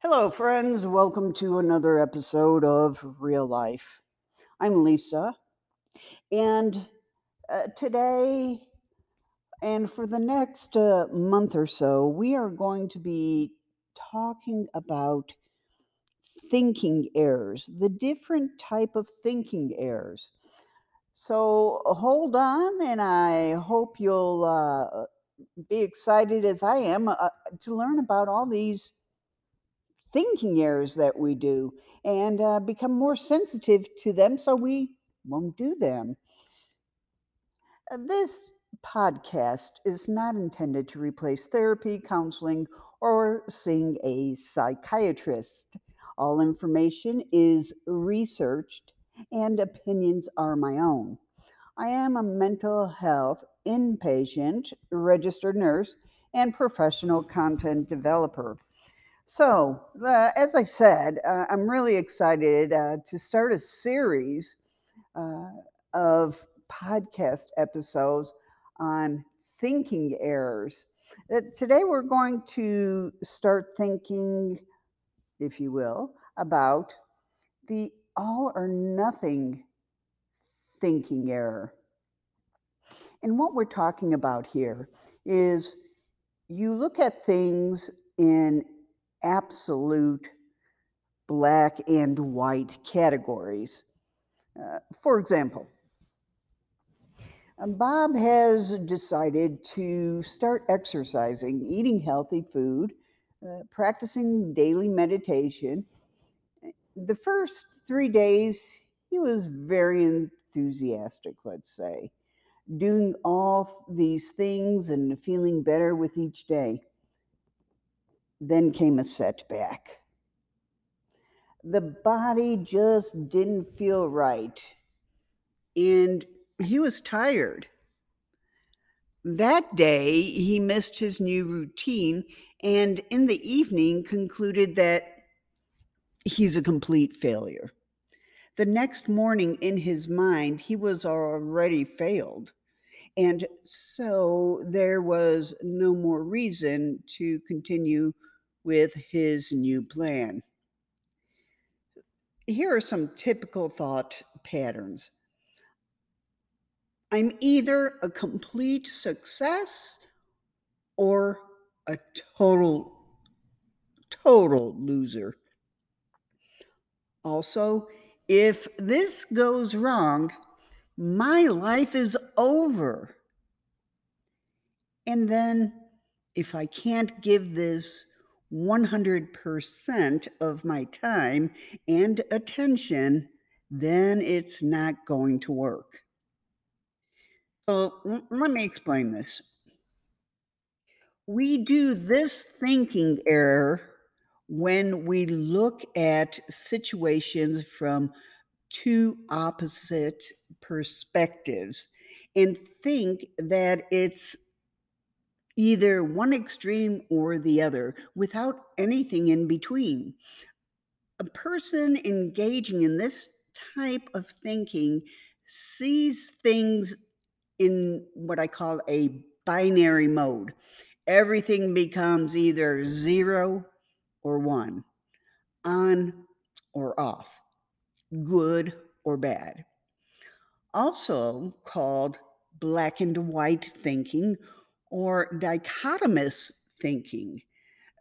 Hello, friends. Welcome to another episode of Real Life. I'm Lisa, and uh, today and for the next uh, month or so, we are going to be talking about thinking errors, the different type of thinking errors. So hold on, and I hope you'll uh, be excited as I am uh, to learn about all these thinking errors that we do and uh, become more sensitive to them so we won't do them. Uh, This podcast is not intended to replace therapy, counseling, or seeing a psychiatrist. All information is researched and opinions are my own. I am a mental health inpatient registered nurse and professional content developer. So, uh, as I said, uh, I'm really excited uh, to start a series uh, of podcast episodes on thinking errors. Uh, today, we're going to start thinking, if you will, about the all or nothing thinking error. And what we're talking about here is you look at things in absolute black and white categories. Uh, for example, uh, Bob has decided to start exercising, eating healthy food, uh, practicing daily meditation. The first three days, he was very enthusiastic, let's say, doing all these things and feeling better with each day. Then came a setback. The body just didn't feel right, and he was tired. That day, he missed his new routine and in the evening concluded that he's a complete failure. The next morning, in his mind, he was already failed. And so there was no more reason to continue with his new plan. Here are some typical thought patterns I'm either a complete success or a total, total loser. Also, if this goes wrong, my life is over. And then, if I can't give this 100% of my time and attention, then it's not going to work. So, let me explain this. We do this thinking error when we look at situations from two opposite perspectives and think that it's either one extreme or the other without anything in between. A person engaging in this type of thinking sees things in what I call a binary mode. Everything becomes either zero or one, on or off, good or bad. Also called black and white thinking or dichotomous thinking.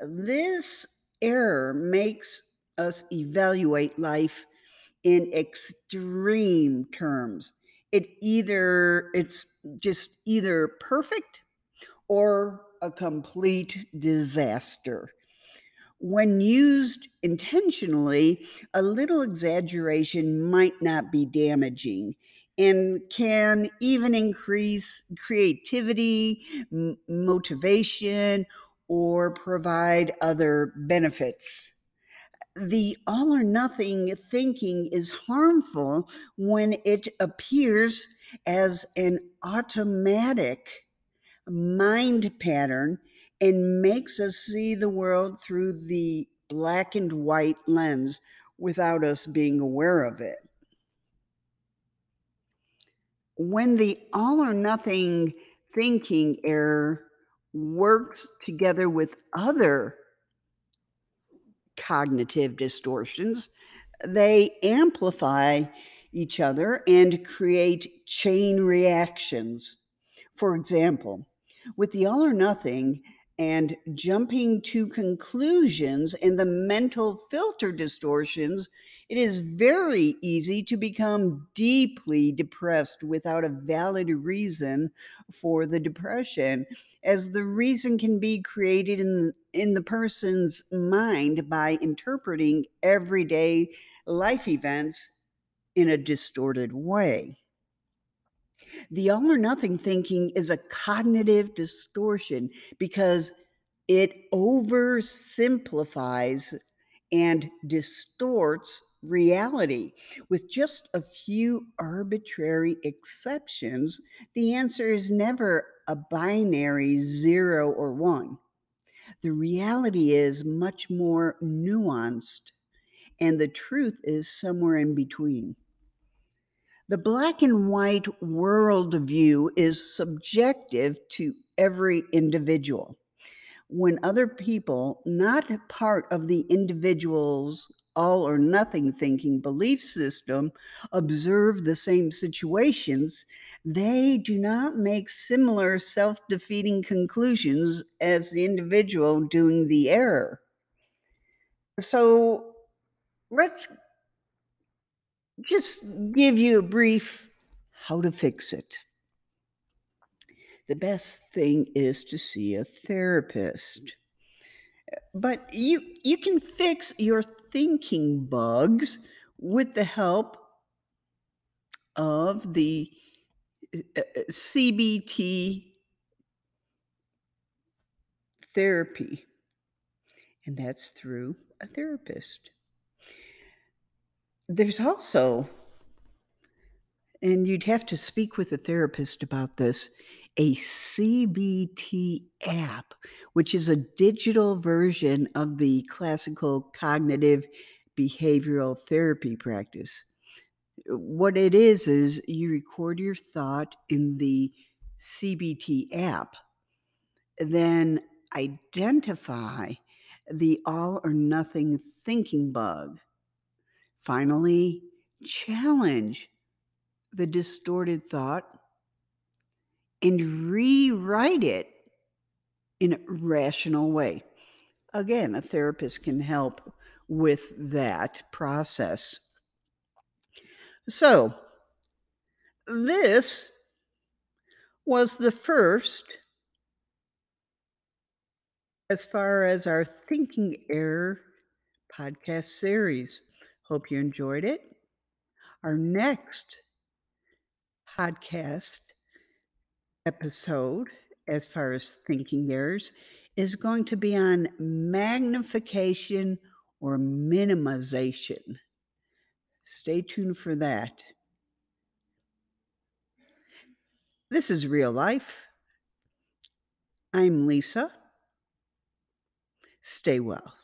This error makes us evaluate life in extreme terms. It either it's just either perfect or a complete disaster. When used intentionally, a little exaggeration might not be damaging and can even increase creativity, m- motivation, or provide other benefits. The all or nothing thinking is harmful when it appears as an automatic mind pattern and makes us see the world through the black and white lens without us being aware of it. When the all or nothing thinking error works together with other cognitive distortions, they amplify each other and create chain reactions. For example, with the all or nothing and jumping to conclusions and the mental filter distortions, it is very easy to become deeply depressed without a valid reason for the depression, as the reason can be created in, in the person's mind by interpreting everyday life events in a distorted way. The all or nothing thinking is a cognitive distortion because it oversimplifies and distorts reality. With just a few arbitrary exceptions, the answer is never a binary zero or one. The reality is much more nuanced, and the truth is somewhere in between. The black and white worldview is subjective to every individual. When other people, not part of the individual's all or nothing thinking belief system, observe the same situations, they do not make similar self defeating conclusions as the individual doing the error. So let's just give you a brief how to fix it. The best thing is to see a therapist. But you you can fix your thinking bugs with the help of the uh, uh, CBT therapy. And that's through a therapist there's also, and you'd have to speak with a therapist about this, a CBT app, which is a digital version of the classical cognitive behavioral therapy practice. What it is, is you record your thought in the CBT app, then identify the all or nothing thinking bug Finally, challenge the distorted thought and rewrite it in a rational way. Again, a therapist can help with that process. So, this was the first as far as our thinking error podcast series. Hope you enjoyed it. Our next podcast episode, as far as thinking errors, is going to be on magnification or minimization. Stay tuned for that. This is real life. I'm Lisa. Stay well.